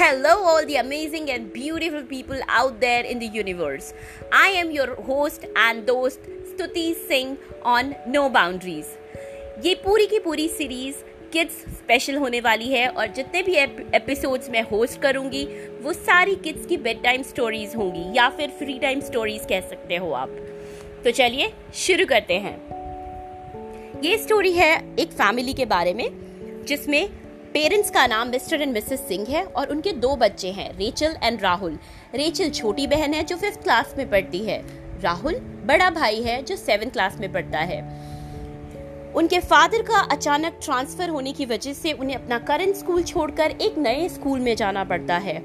Hello, all the amazing and beautiful people out there in the universe. I am your host and dost Stuti Singh on No Boundaries. ये पूरी की पूरी series kids special होने वाली है और जितने भी एपिसोड्स मैं होस्ट करूँगी वो सारी किड्स की बेड टाइम स्टोरीज होंगी या फिर फ्री टाइम स्टोरीज कह सकते हो आप तो चलिए शुरू करते हैं ये स्टोरी है एक फैमिली के बारे में जिसमें पेरेंट्स का नाम मिस्टर एंड मिसेस सिंह है और उनके दो बच्चे हैं, रेचल एंड राहुल। रेचल छोटी बहन है जो फिफ्थ क्लास में पढ़ती है। राहुल बड़ा भाई है जो सेवन क्लास में पढ़ता है। उनके फादर का अचानक ट्रांसफ़र होने की वजह से उन्हें अपना करंट स्कूल छोड़कर एक नए स्कूल में जाना पड़ता है।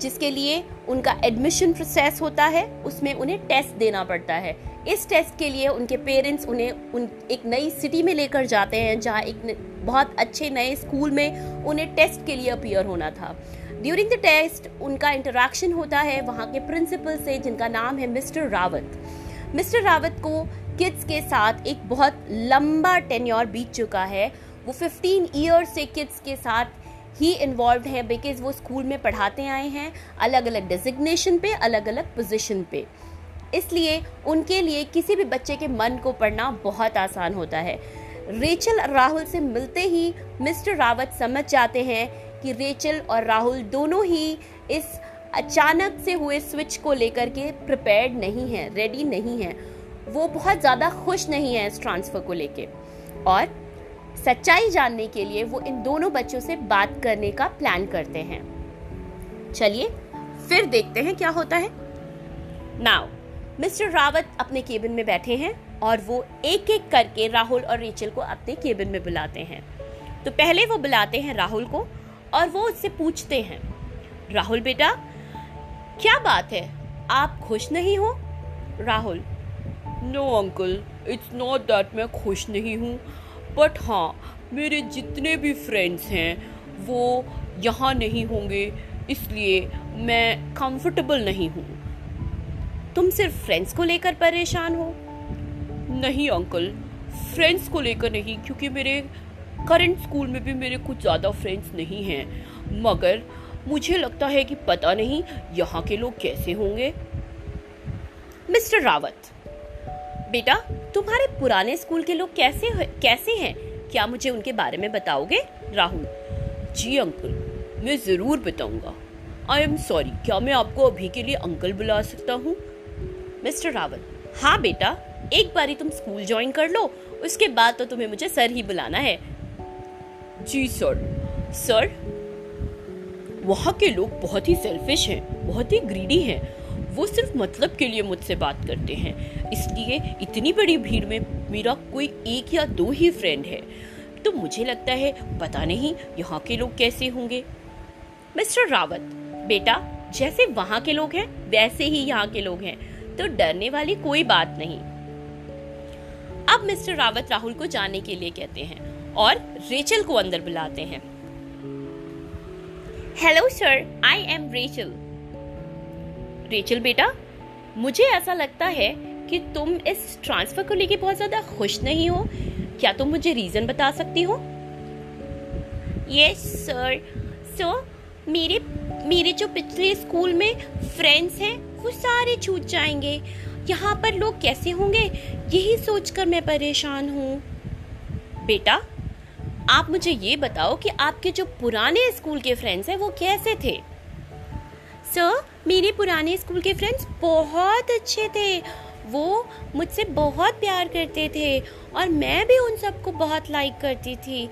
जिसके लिए उनका एडमिशन प्रोसेस होता है, उसमें उन्हें टेस्ट देना पड़ता है। इस टेस्ट के लिए उनके पेरेंट्स उन्हें उन, एक नई सिटी में लेकर जाते हैं, जहाँ एक बहुत अच्छे नए स्कूल में उन्हें टेस्ट के लिए अपियर होना था। ड्यूरिंग द टेस्ट उनका इंटरेक्शन होता है वहाँ के प्रिंसिपल से, जिनका नाम है मिस्टर रावत मिस्टर रावत को किड्स के साथ एक बहुत लंबा टेन्योर बीत चुका है। वो 15 ईयर्स से किड्स के साथ ही इन्वॉल्व हैं बिकॉज़ वो स्कूल में पढ़ाते आए हैं अलग अलग डिजिग्नेशन पे अलग अलग पोजिशन पे। इसलिए उनके लिए किसी भी बच्चे के मन को पढ़ना बहुत आसान होता है। रेचल राहुल से मिलते ही मिस्टर रावत समझ जाते हैं कि रेचल और राहुल दोनों ही इस अचानक से हुए स्विच को लेकर के प्रिपेयर्ड नहीं हैं रेडी नहीं हैं। वो बहुत ज़्यादा खुश नहीं है इस ट्रांसफ़र को लेके। और सच्चाई जानने के लिए वो इन दोनों बच्चों से बात करने का प्लान करते हैं। चलिए, फिर देखते हैं क्या होता है। नाउ मिस्टर रावत अपने केबिन में बैठे हैं और वो एक एक करके राहुल और रेचल को अपने केबिन में बुलाते हैं। तो पहले वो बुलाते हैं राहुल को और वो उससे पूछते हैं, राहुल बेटा, क्या बात है? आप खुश नहीं हो? Rahul no uncle it's not that मैं खुश नहीं हूँ। बट हाँ मेरे जितने भी फ्रेंड्स हैं, वो यहाँ नहीं होंगे, इसलिए मैं कंफर्टेबल नहीं हूँ। तुम सिर्फ़ फ्रेंड्स को लेकर परेशान हो? नहीं अंकल फ्रेंड्स को लेकर नहीं, क्योंकि मेरे करंट स्कूल में भी मेरे कुछ ज़्यादा फ्रेंड्स नहीं हैं। मगर मुझे लगता है कि पता नहीं यहाँ के लोग कैसे होंगे। मिस्टर रावत बेटा, तुम्हारे पुराने स्कूल के लोग कैसे कैसे हैं? क्या मुझे उनके बारे में बताओगे? राहुल, जी अंकल, मैं ज़रूर बताऊँगा। आई एम सॉरी क्या मैं आपको अभी के लिए अंकल बुला सकता हूँ? मिस्टर रावत हाँ बेटा, एक बारी तुम स्कूल ज्वाइन कर लो, उसके बाद तो तुम्हें मुझे सर ही बुलाना है। जी सर सर, वहाँ के लोग बहुत ही सेल्फिश हैं, बहुत ही ग्रीडी हैं। वो सिर्फ़ मतलब के लिए मुझसे बात करते हैं। इसलिए इतनी बड़ी भीड़ में मेरा कोई एक या दो ही फ्रेंड है। तो मुझे लगता है, पता नहीं यहाँ के लोग कैसे होंगे। मिस्टर रावत, बेटा, जैसे वहाँ के लोग हैं, वैसे ही यहाँ के लोग हैं। तो डरने वाली कोई बात नहीं। अब मिस्टर रावत राहुल को जाने के लिए कहते हैं और रेचल को अंदर बुलाते हैं। Hello sir I am Rachel Rachel बेटा मुझे ऐसा लगता है कि तुम इस ट्रांसफ़र को लेके बहुत ज़्यादा खुश नहीं हो। क्या तुम मुझे रीजन बता सकती हो? यस सर सो मेरे मेरे जो पिछले स्कूल में फ्रेंड्स हैं वो सारे छूट जाएँगे। यहाँ पर लोग कैसे होंगे यही सोचकर मैं परेशान हूँ। बेटा आप मुझे ये बताओ कि आपके जो पुराने स्कूल के फ्रेंड्स हैं वो कैसे थे? सर मेरे पुराने स्कूल के फ्रेंड्स बहुत अच्छे थे। वो मुझसे बहुत प्यार करते थे और मैं भी उन सबको बहुत लाइक करती थी।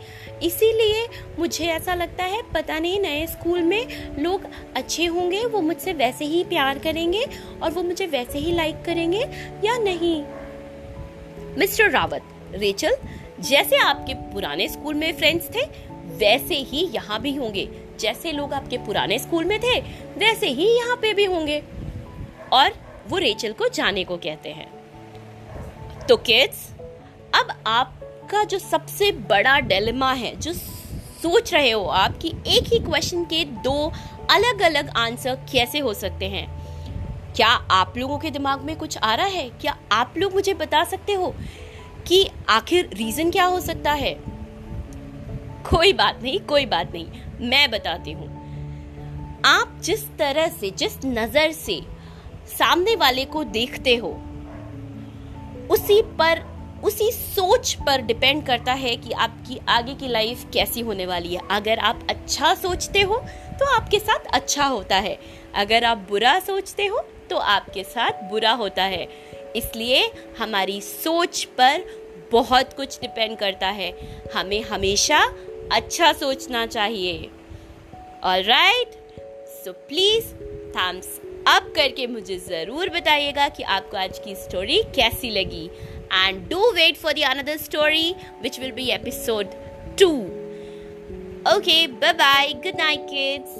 इसीलिए मुझे ऐसा लगता है, पता नहीं नए स्कूल में लोग अच्छे होंगे, वो मुझसे वैसे ही प्यार करेंगे और वो मुझे वैसे ही लाइक करेंगे या नहीं। मिस्टर रावत रेचल जैसे आपके पुराने स्कूल में फ्रेंड्स थे, वैसे ही यहाँ भी होंगे। जैसे लोग आपके पुराने स्कूल में थे, वैसे ही यहाँ पे भी होंगे। और वो रेचल को जाने को कहते हैं। तो किड्स अब आपका जो सबसे बड़ा डेलिमा है, जो सोच रहे हो आप कि एक ही क्वेश्चन के दो अलग अलग आंसर कैसे हो सकते हैं? क्या आप लोगों के दिमाग में कुछ आ रहा है? क्या आप लोग मुझे बता सकते हो कि आखिर रीजन क्या हो सकता है? कोई बात नहीं, कोई बात नहीं। मैं बताती हूँ। आप जिस तरह से, जिस नज़र से सामने वाले को देखते हो, उसी पर, उसी सोच पर डिपेंड करता है कि आपकी आगे की लाइफ कैसी होने वाली है। अगर आप अच्छा सोचते हो तो आपके साथ अच्छा होता है। अगर आप बुरा सोचते हो तो आपके साथ बुरा होता है। इसलिए हमारी सोच पर बहुत कुछ डिपेंड करता है। हमें हमेशा अच्छा सोचना चाहिए। All right so please thumbs up करके मुझे ज़रूर बताइएगा कि आपको आज की स्टोरी कैसी लगी। And do wait for the another story which will be episode two okay bye bye good night kids